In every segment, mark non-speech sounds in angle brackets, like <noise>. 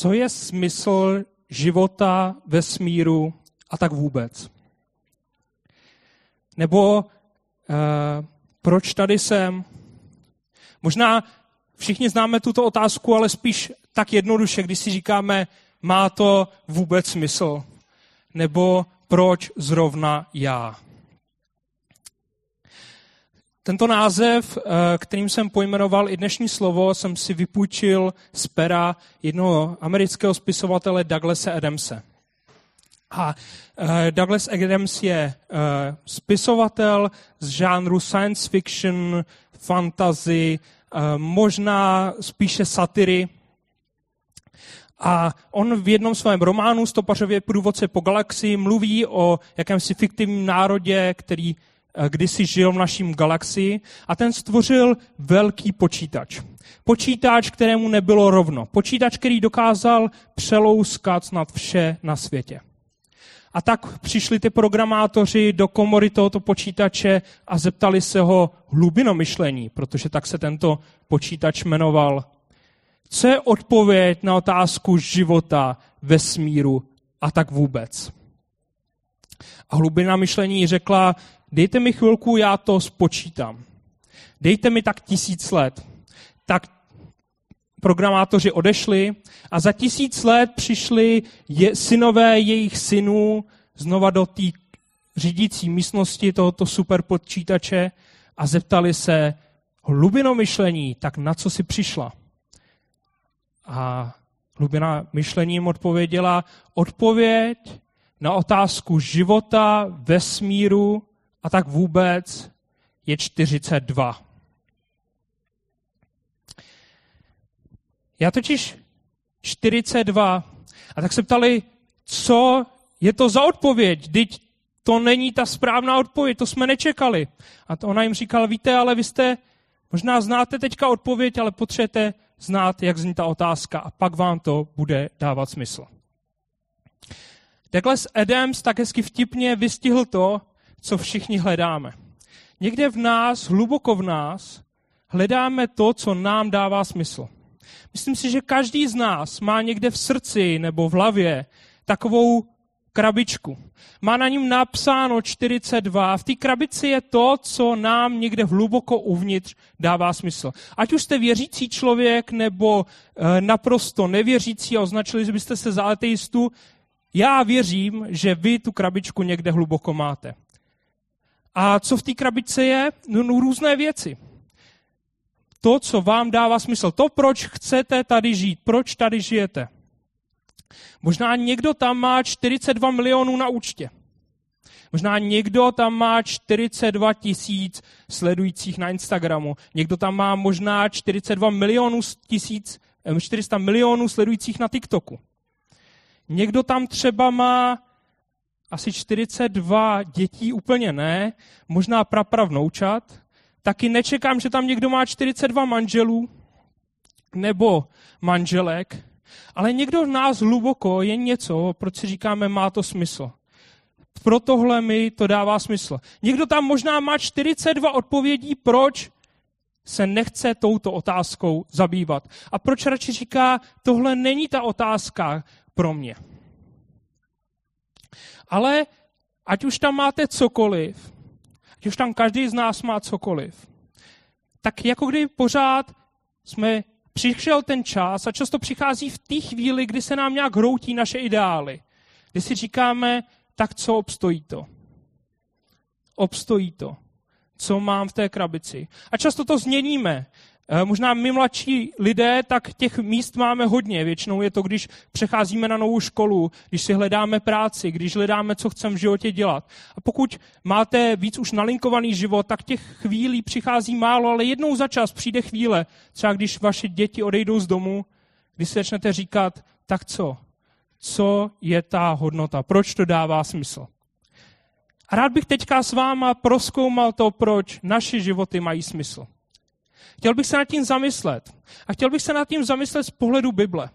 co je smysl života, vesmíru a tak vůbec. Nebo uh, proč tady jsem? Možná všichni známe tuto otázku, ale spíš tak jednoduše, když si říkáme, má to vůbec smysl? Nebo proč zrovna já? Tento název, eh, kterým jsem pojmenoval i dnešní slovo, jsem si vypůjčil z pera jednoho amerického spisovatele Douglasa Adamse. A eh, Douglas Adams je eh, spisovatel z žánru science fiction, fantasy, možná spíše satiry. A on v jednom svém románu Stopařově průvodce po galaxii mluví o jakémsi fiktivním národě, který kdysi žil v naším galaxii a ten stvořil velký počítač. Počítač, kterému nebylo rovno. Počítač, který dokázal přelouskat nad vše na světě. A tak přišli ty programátoři do komory tohoto počítače a zeptali se ho hlubinomyšlení, protože tak se tento počítač jmenoval. Co je odpověď na otázku života, vesmíru a tak vůbec? A hlubina myšlení řekla, dejte mi chvilku, já to spočítám. Dejte mi tak tisíc let. Tak programátoři odešli a za tisíc let přišli je, synové jejich synů znova do té řídící místnosti tohoto superpočítače a zeptali se hlubino myšlení, tak na co si přišla? A hlubina myšlení jim odpověděla, odpověď na otázku života, vesmíru a tak vůbec je 42. Já totiž 42. A tak se ptali, co je to za odpověď? Teď to není ta správná odpověď, to jsme nečekali. A to ona jim říkala, víte, ale vy jste, možná znáte teďka odpověď, ale potřebujete znát, jak zní ta otázka a pak vám to bude dávat smysl. Douglas Adams tak hezky vtipně vystihl to, co všichni hledáme. Někde v nás, hluboko v nás, hledáme to, co nám dává smysl. Myslím si, že každý z nás má někde v srdci nebo v hlavě takovou krabičku. Má na ním napsáno 42. V té krabici je to, co nám někde hluboko uvnitř dává smysl. Ať už jste věřící člověk nebo e, naprosto nevěřící a označili že byste se za ateistu, já věřím, že vy tu krabičku někde hluboko máte. A co v té krabičce je? No, no různé věci. To, co vám dává smysl. To, proč chcete tady žít. Proč tady žijete. Možná někdo tam má 42 milionů na účtě. Možná někdo tam má 42 tisíc sledujících na Instagramu. Někdo tam má možná 42 milionů tisíc, 400 milionů sledujících na TikToku. Někdo tam třeba má asi 42 dětí, úplně ne, možná vnoučat. Taky nečekám, že tam někdo má 42 manželů nebo manželek, ale někdo v nás hluboko je něco, proč si říkáme, má to smysl. Pro tohle mi to dává smysl. Někdo tam možná má 42 odpovědí, proč se nechce touto otázkou zabývat. A proč radši říká, tohle není ta otázka pro mě. Ale ať už tam máte cokoliv, ať už tam každý z nás má cokoliv, tak jako kdy pořád jsme přišel ten čas a často přichází v té chvíli, kdy se nám nějak hroutí naše ideály. Kdy si říkáme, tak co obstojí to? Obstojí to. Co mám v té krabici? A často to změníme. Eh, možná my mladší lidé, tak těch míst máme hodně. Většinou je to, když přecházíme na novou školu, když si hledáme práci, když hledáme, co chceme v životě dělat. A pokud máte víc už nalinkovaný život, tak těch chvílí přichází málo, ale jednou za čas přijde chvíle, třeba když vaše děti odejdou z domu, kdy si začnete říkat, tak co? Co je ta hodnota? Proč to dává smysl? A rád bych teďka s váma proskoumal to, proč naše životy mají smysl. Chtěl bych se nad tím zamyslet. A chtěl bych se nad tím zamyslet z pohledu Bible.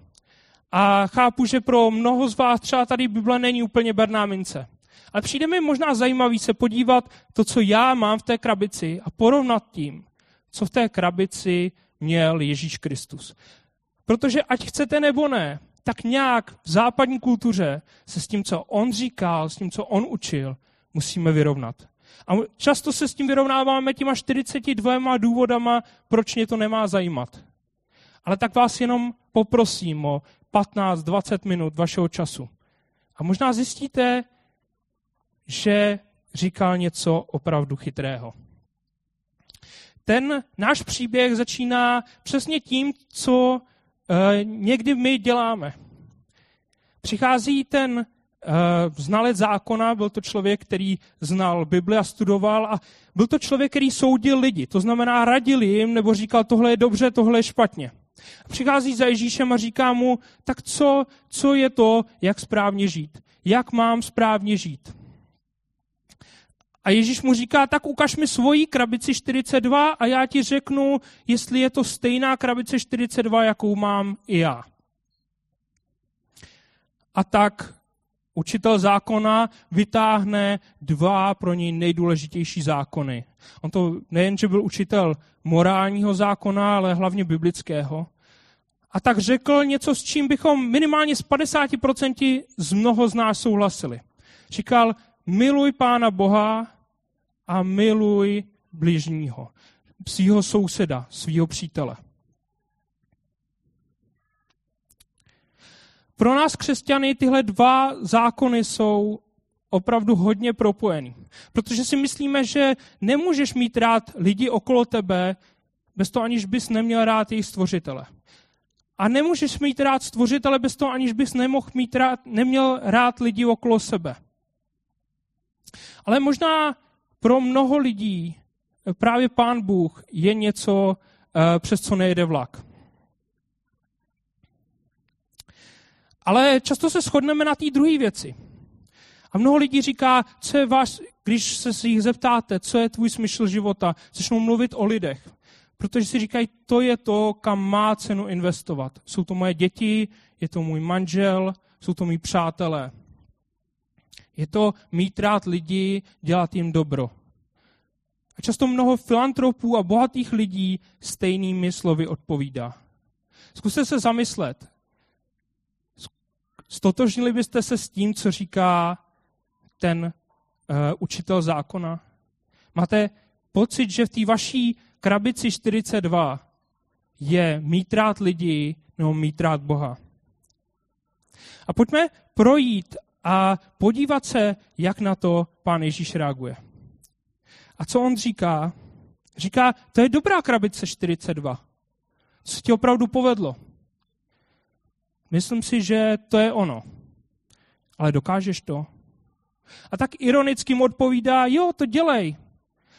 A chápu, že pro mnoho z vás třeba tady Bible není úplně berná mince. Ale přijde mi možná zajímavý se podívat to, co já mám v té krabici a porovnat tím, co v té krabici měl Ježíš Kristus. Protože ať chcete nebo ne, tak nějak v západní kultuře se s tím, co on říkal, s tím, co on učil, musíme vyrovnat. A často se s tím vyrovnáváme těma 42 důvodama, proč mě to nemá zajímat. Ale tak vás jenom poprosím o 15-20 minut vašeho času. A možná zjistíte, že říkal něco opravdu chytrého. Ten náš příběh začíná přesně tím, co e, někdy my děláme. Přichází ten znalec zákona, byl to člověk, který znal Bibli a studoval a byl to člověk, který soudil lidi. To znamená, radil jim nebo říkal, tohle je dobře, tohle je špatně. A přichází za Ježíšem a říká mu, tak co, co je to, jak správně žít? Jak mám správně žít? A Ježíš mu říká, tak ukaž mi svoji krabici 42 a já ti řeknu, jestli je to stejná krabice 42, jakou mám i já. A tak učitel zákona vytáhne dva pro něj nejdůležitější zákony. On to nejen, že byl učitel morálního zákona, ale hlavně biblického. A tak řekl něco, s čím bychom minimálně z 50% z mnoho z nás souhlasili. Říkal, miluj Pána Boha a miluj bližního, svého souseda, svého přítele. Pro nás křesťany tyhle dva zákony jsou opravdu hodně propojený. Protože si myslíme, že nemůžeš mít rád lidi okolo tebe, bez toho aniž bys neměl rád jejich stvořitele. A nemůžeš mít rád stvořitele bez toho, aniž bys nemohl mít rád, neměl rád lidi okolo sebe. Ale možná pro mnoho lidí právě Pán Bůh je něco, eh, přes co nejede vlak. Ale často se shodneme na té druhé věci. A mnoho lidí říká, co je váš, když se si jich zeptáte, co je tvůj smysl života, začnou mluvit o lidech. Protože si říkají, to je to, kam má cenu investovat. Jsou to moje děti, je to můj manžel, jsou to mý přátelé. Je to mít rád lidi, dělat jim dobro. A často mnoho filantropů a bohatých lidí stejnými slovy odpovídá. Zkuste se zamyslet. Stotožnili byste se s tím, co říká ten uh, učitel zákona? Máte pocit, že v té vaší krabici 42 je mít rád lidi nebo mít rád Boha? A pojďme projít a podívat se, jak na to pán Ježíš reaguje. A co on říká? Říká, to je dobrá krabice 42. Co ti opravdu povedlo? Myslím si, že to je ono. Ale dokážeš to? A tak ironicky mu odpovídá, jo, to dělej.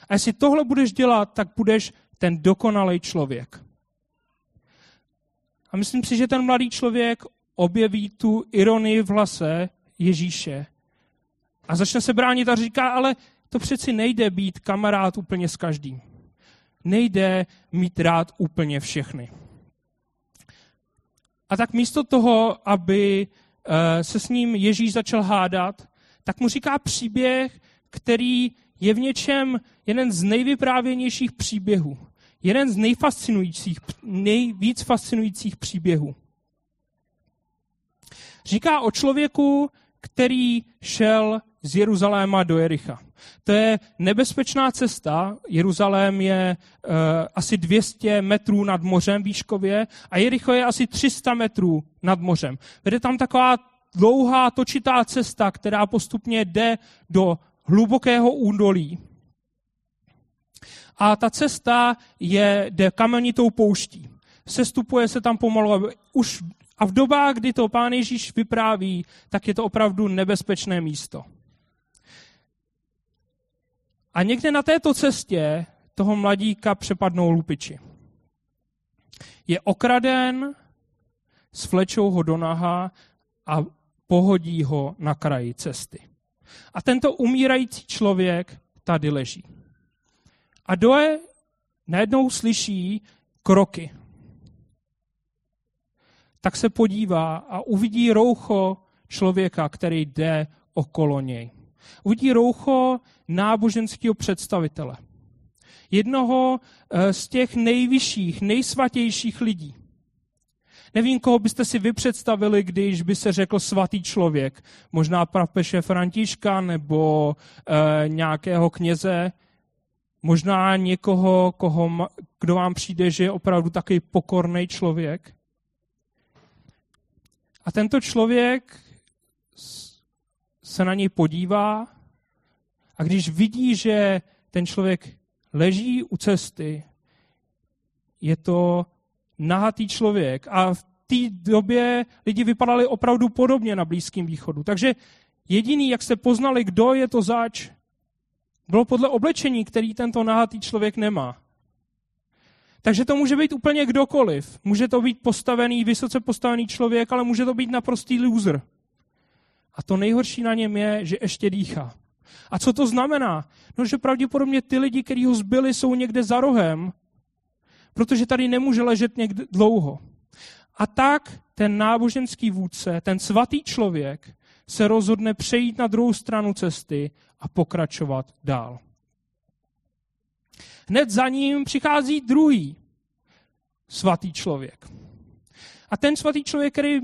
A jestli tohle budeš dělat, tak budeš ten dokonalý člověk. A myslím si, že ten mladý člověk objeví tu ironii v hlase Ježíše a začne se bránit a říká, ale to přeci nejde být kamarád úplně s každým. Nejde mít rád úplně všechny. A tak místo toho, aby eh, se s ním Ježíš začal hádat, tak mu říká příběh, který je v něčem jeden z nejvyprávěnějších příběhů. Jeden z nejfascinujících, nejvíc fascinujících příběhů. Říká o člověku, který šel z Jeruzaléma do Jericha. To je nebezpečná cesta. Jeruzalém je uh, asi 200 metrů nad mořem výškově a Jericho je asi 300 metrů nad mořem. Vede tam taková dlouhá točitá cesta, která postupně jde do hlubokého údolí. A ta cesta je, jde kamenitou pouští. Sestupuje se tam pomalu. Už a v dobách, kdy to pán Ježíš vypráví, tak je to opravdu nebezpečné místo. A někde na této cestě toho mladíka přepadnou lupiči. Je okraden, svlečou ho do naha a pohodí ho na kraji cesty. A tento umírající člověk tady leží. A Doe najednou slyší kroky. Tak se podívá a uvidí roucho člověka, který jde okolo něj. Uvidí roucho náboženského představitele. Jednoho eh, z těch nejvyšších, nejsvatějších lidí. Nevím, koho byste si vy představili, když by se řekl svatý člověk. Možná prapeše Františka nebo e, nějakého kněze. Možná někoho, koho, kdo vám přijde, že je opravdu takový pokorný člověk. A tento člověk se na něj podívá a když vidí, že ten člověk leží u cesty, je to nahatý člověk. A v té době lidi vypadali opravdu podobně na Blízkém východu. Takže jediný, jak se poznali, kdo je to zač, bylo podle oblečení, který tento nahatý člověk nemá. Takže to může být úplně kdokoliv. Může to být postavený, vysoce postavený člověk, ale může to být naprostý loser. A to nejhorší na něm je, že ještě dýchá. A co to znamená? No, že pravděpodobně ty lidi, kteří ho zbyli, jsou někde za rohem, protože tady nemůže ležet někde dlouho. A tak ten náboženský vůdce, ten svatý člověk, se rozhodne přejít na druhou stranu cesty a pokračovat dál. Hned za ním přichází druhý svatý člověk. A ten svatý člověk, který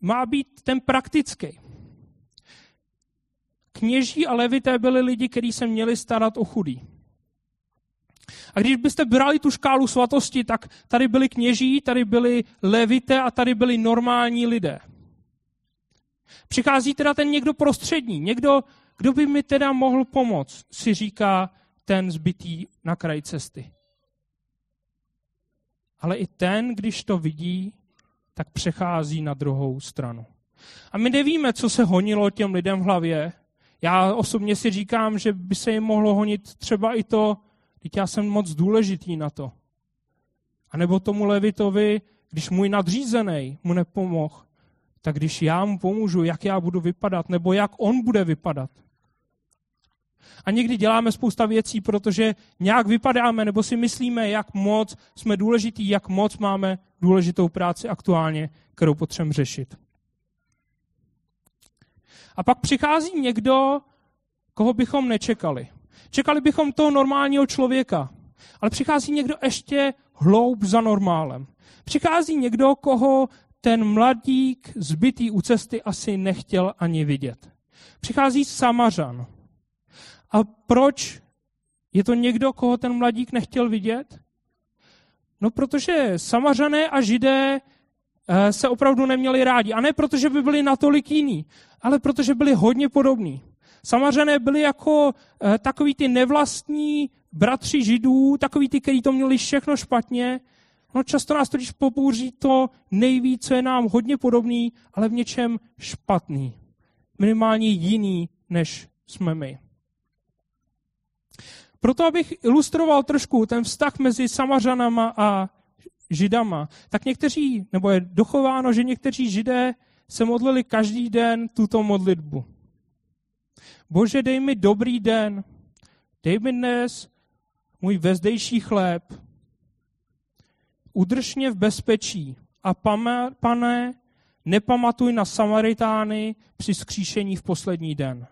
má být ten praktický. Kněží a levité byli lidi, kteří se měli starat o chudý. A když byste brali tu škálu svatosti, tak tady byli kněží, tady byli levité a tady byli normální lidé. Přichází teda ten někdo prostřední, někdo, kdo by mi teda mohl pomoct, si říká ten zbytý na kraji cesty. Ale i ten, když to vidí, tak přechází na druhou stranu. A my nevíme, co se honilo těm lidem v hlavě. Já osobně si říkám, že by se jim mohlo honit třeba i to, teď já jsem moc důležitý na to. A nebo tomu Levitovi, když můj nadřízený mu nepomohl, tak když já mu pomůžu, jak já budu vypadat, nebo jak on bude vypadat. A někdy děláme spousta věcí, protože nějak vypadáme, nebo si myslíme, jak moc jsme důležitý, jak moc máme důležitou práci aktuálně, kterou potřebujeme řešit. A pak přichází někdo, koho bychom nečekali. Čekali bychom toho normálního člověka. Ale přichází někdo ještě hloub za normálem. Přichází někdo, koho ten mladík zbytý u cesty asi nechtěl ani vidět. Přichází Samařan. A proč je to někdo, koho ten mladík nechtěl vidět? No, protože Samařané a Židé se opravdu neměli rádi. A ne protože by byli natolik jiní, ale protože byli hodně podobní. Samařané byli jako eh, takový ty nevlastní bratři židů, takový ty, kteří to měli všechno špatně. No často nás totiž popouří to nejvíc, co je nám hodně podobný, ale v něčem špatný. Minimálně jiný, než jsme my. Proto, abych ilustroval trošku ten vztah mezi Samařanama a Židama, tak někteří, nebo je dochováno, že někteří Židé se modlili každý den tuto modlitbu. Bože, dej mi dobrý den, dej mi dnes můj vezdejší chléb, udrž mě v bezpečí a pane, nepamatuj na Samaritány při skříšení v poslední den.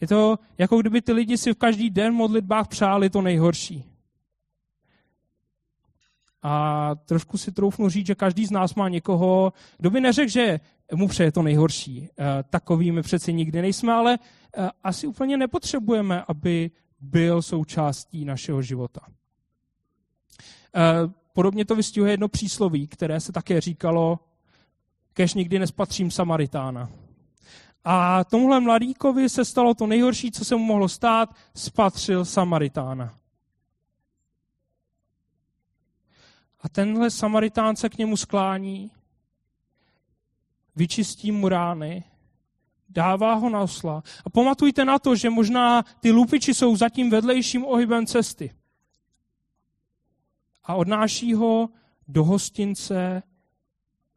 Je to jako kdyby ty lidi si v každý den v modlitbách přáli to nejhorší. A trošku si troufnu říct, že každý z nás má někoho, kdo by neřekl, že mu přeje to nejhorší. Eh, Takový my přeci nikdy nejsme, ale eh, asi úplně nepotřebujeme, aby byl součástí našeho života. Eh, podobně to vystihuje jedno přísloví, které se také říkalo, kež nikdy nespatřím Samaritána. A tomuhle mladíkovi se stalo to nejhorší, co se mu mohlo stát, spatřil Samaritána. A tenhle Samaritán se k němu sklání, vyčistí mu rány, dává ho na osla. A pamatujte na to, že možná ty lupiči jsou zatím vedlejším ohybem cesty. A odnáší ho do hostince,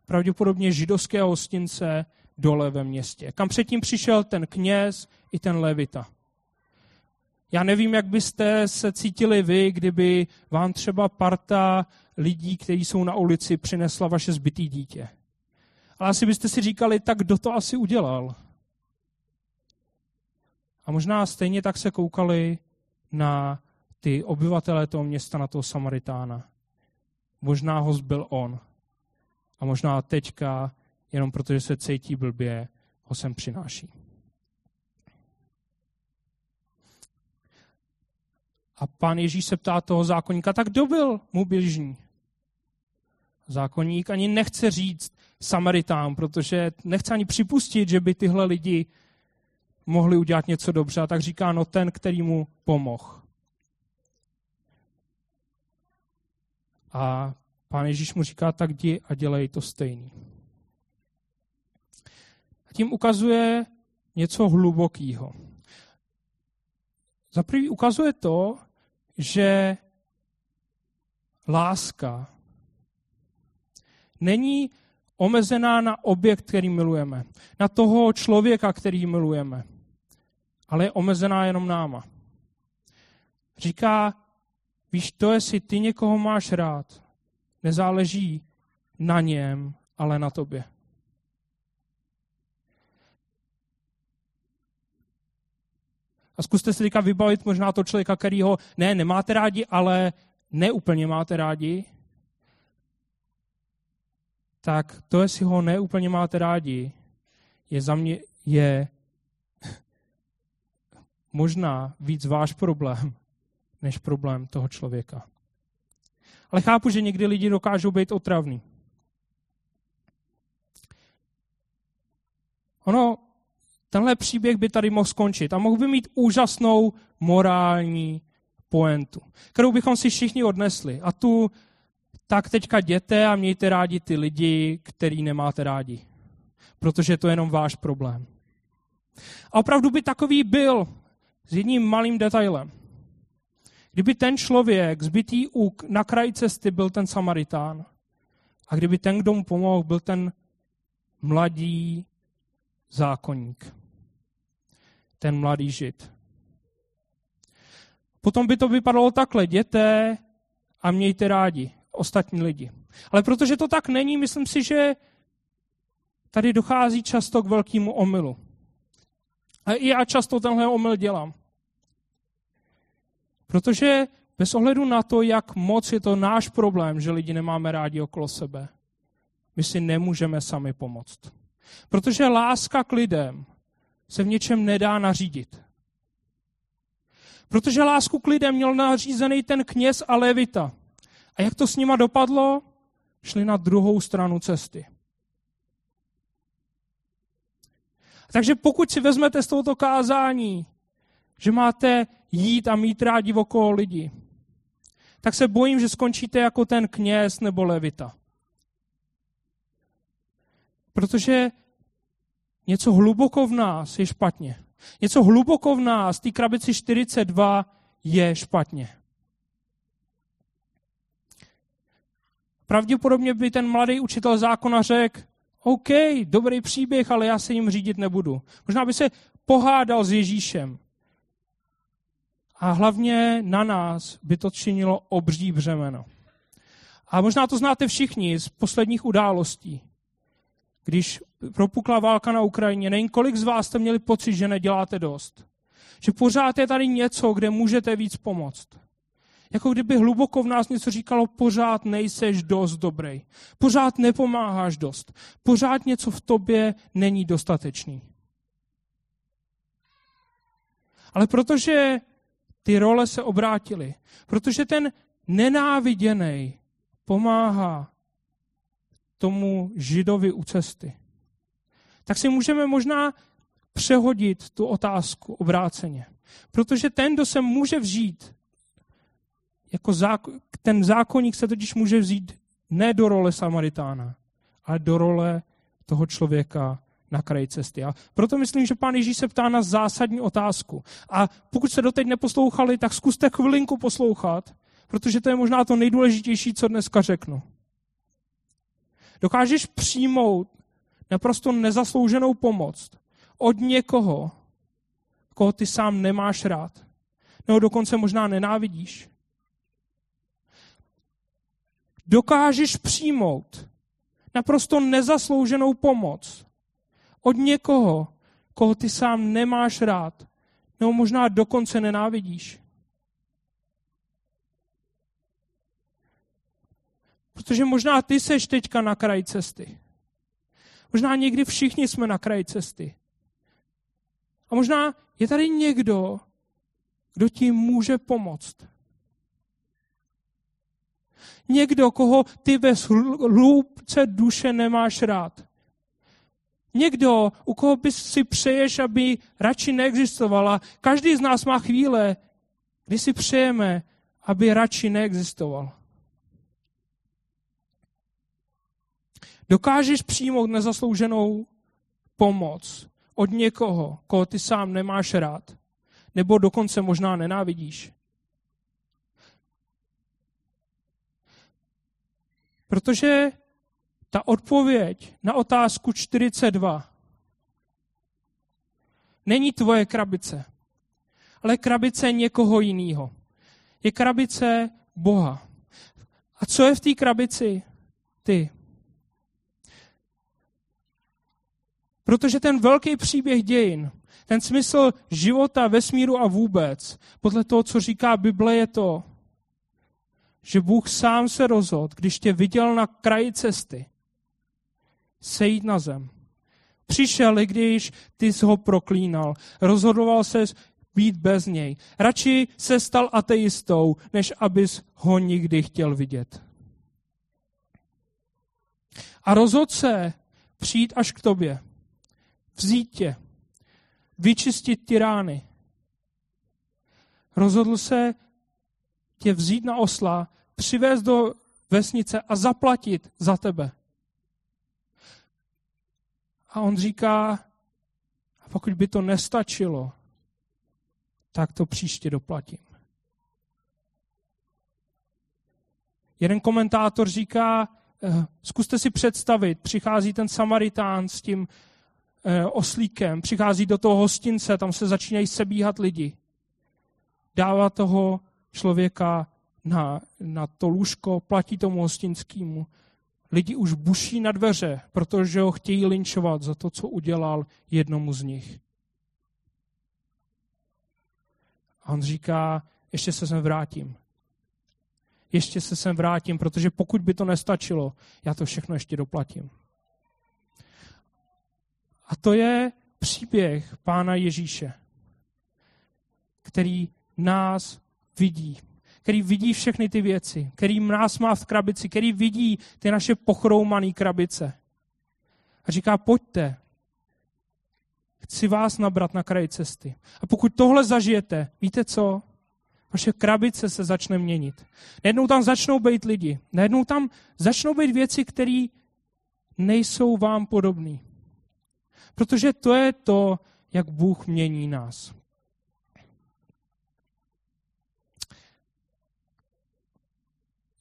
pravděpodobně židovského hostince, dole ve městě, kam předtím přišel ten kněz i ten levita. Já nevím, jak byste se cítili vy, kdyby vám třeba parta lidí, kteří jsou na ulici, přinesla vaše zbytý dítě. Ale asi byste si říkali, tak kdo to asi udělal? A možná stejně tak se koukali na ty obyvatele toho města, na toho Samaritána. možná ho zbyl on. A možná teďka, jenom protože se cítí blbě, ho sem přináší. A pán Ježíš se ptá toho zákonníka, tak kdo byl mu bližní? Zákonník ani nechce říct Samaritán, protože nechce ani připustit, že by tyhle lidi mohli udělat něco dobře. A tak říká, no ten, který mu pomohl. A pán Ježíš mu říká, tak jdi a dělej to stejný. A tím ukazuje něco hlubokého. Za prvý ukazuje to, že láska není omezená na objekt, který milujeme, na toho člověka, který milujeme, ale je omezená jenom náma. Říká, víš, to, jestli ty někoho máš rád, nezáleží na něm, ale na tobě. A zkuste si teďka vybavit možná to člověka, který ho ne, nemáte rádi, ale neúplně máte rádi. Tak to, jestli ho neúplně máte rádi, je za mě, je <laughs> možná víc váš problém, než problém toho člověka. Ale chápu, že někdy lidi dokážou být otravní. Ono, tenhle příběh by tady mohl skončit a mohl by mít úžasnou morální poentu, kterou bychom si všichni odnesli. A tu tak teďka jděte a mějte rádi ty lidi, který nemáte rádi. Protože to je jenom váš problém. A opravdu by takový byl s jedním malým detailem. Kdyby ten člověk zbytý úk na kraji cesty byl ten Samaritán a kdyby ten, kdo mu pomohl, byl ten mladý zákonník, ten mladý žid. Potom by to vypadalo takhle, jděte a mějte rádi ostatní lidi. Ale protože to tak není, myslím si, že tady dochází často k velkému omylu. A i já často tenhle omyl dělám. Protože bez ohledu na to, jak moc je to náš problém, že lidi nemáme rádi okolo sebe, my si nemůžeme sami pomoct. Protože láska k lidem se v něčem nedá nařídit. Protože lásku k lidem měl nařízený ten kněz a levita. A jak to s nima dopadlo? Šli na druhou stranu cesty. Takže pokud si vezmete z tohoto kázání, že máte jít a mít rádi okolo lidi, tak se bojím, že skončíte jako ten kněz nebo levita. Protože něco hluboko v nás je špatně. Něco hluboko v nás, té krabici 42, je špatně. Pravděpodobně by ten mladý učitel zákona řekl, OK, dobrý příběh, ale já se jim řídit nebudu. Možná by se pohádal s Ježíšem. A hlavně na nás by to činilo obří břemeno. A možná to znáte všichni z posledních událostí. Když propukla válka na Ukrajině, nevím, kolik z vás jste měli pocit, že neděláte dost. Že pořád je tady něco, kde můžete víc pomoct. Jako kdyby hluboko v nás něco říkalo, pořád nejseš dost dobrý. Pořád nepomáháš dost. Pořád něco v tobě není dostatečný. Ale protože ty role se obrátily. Protože ten nenáviděný pomáhá tomu židovi u cesty. Tak si můžeme možná přehodit tu otázku obráceně. Protože ten, kdo se může vzít, jako zákon, ten zákonník se totiž může vzít ne do role Samaritána, ale do role toho člověka, na kraji cesty. A proto myslím, že pán Ježíš se ptá na zásadní otázku. A pokud se doteď neposlouchali, tak zkuste chvilinku poslouchat, protože to je možná to nejdůležitější, co dneska řeknu. Dokážeš přijmout naprosto nezaslouženou pomoc od někoho, koho ty sám nemáš rád, nebo dokonce možná nenávidíš. Dokážeš přijmout naprosto nezaslouženou pomoc od někoho, koho ty sám nemáš rád, nebo možná dokonce nenávidíš. Protože možná ty seš teďka na kraji cesty. Možná někdy všichni jsme na kraji cesty. A možná je tady někdo, kdo ti může pomoct. Někdo, koho ty ve hloubce duše nemáš rád. Někdo, u koho bys si přeješ, aby radši neexistovala. Každý z nás má chvíle, kdy si přejeme, aby radši neexistoval. Dokážeš přijmout nezaslouženou pomoc od někoho, koho ty sám nemáš rád, nebo dokonce možná nenávidíš. Protože ta odpověď na otázku 42 není tvoje krabice, ale krabice někoho jiného. Je krabice Boha. A co je v té krabici? Ty. Protože ten velký příběh dějin, ten smysl života, vesmíru a vůbec, podle toho, co říká Bible, je to, že Bůh sám se rozhodl, když tě viděl na kraji cesty, sejít na zem. Přišel, když ty jsi ho proklínal. Rozhodoval se být bez něj. Radši se stal ateistou, než abys ho nikdy chtěl vidět. A rozhodl se přijít až k tobě vzít tě, vyčistit ty rány. Rozhodl se tě vzít na osla, přivést do vesnice a zaplatit za tebe. A on říká, a pokud by to nestačilo, tak to příště doplatím. Jeden komentátor říká, eh, zkuste si představit, přichází ten Samaritán s tím oslíkem, přichází do toho hostince, tam se začínají sebíhat lidi. Dává toho člověka na, na to lůžko, platí tomu hostinskému. Lidi už buší na dveře, protože ho chtějí linčovat za to, co udělal jednomu z nich. A on říká, ještě se sem vrátím. Ještě se sem vrátím, protože pokud by to nestačilo, já to všechno ještě doplatím. To je příběh Pána Ježíše, který nás vidí, který vidí všechny ty věci, který nás má v krabici, který vidí ty naše pochroumané krabice. A říká, pojďte, chci vás nabrat na kraji cesty. A pokud tohle zažijete, víte co? Vaše krabice se začne měnit. Najednou tam začnou být lidi. Najednou tam začnou být věci, které nejsou vám podobné. Protože to je to, jak Bůh mění nás.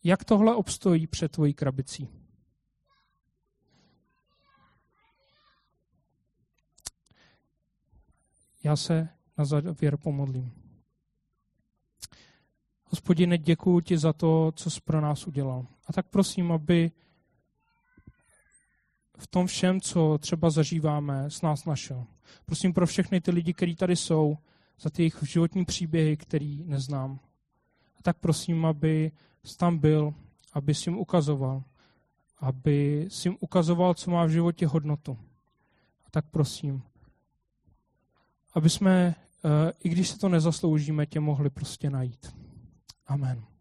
Jak tohle obstojí před tvojí krabicí? Já se na závěr pomodlím. Hospodine, děkuji ti za to, co jsi pro nás udělal. A tak prosím, aby v tom všem, co třeba zažíváme, s nás našel. Prosím pro všechny ty lidi, kteří tady jsou, za ty jejich životní příběhy, který neznám. A tak prosím, aby jsi tam byl, aby si jim ukazoval, aby si jim ukazoval, co má v životě hodnotu. A tak prosím, aby jsme, eh, i když se to nezasloužíme, tě mohli prostě najít. Amen.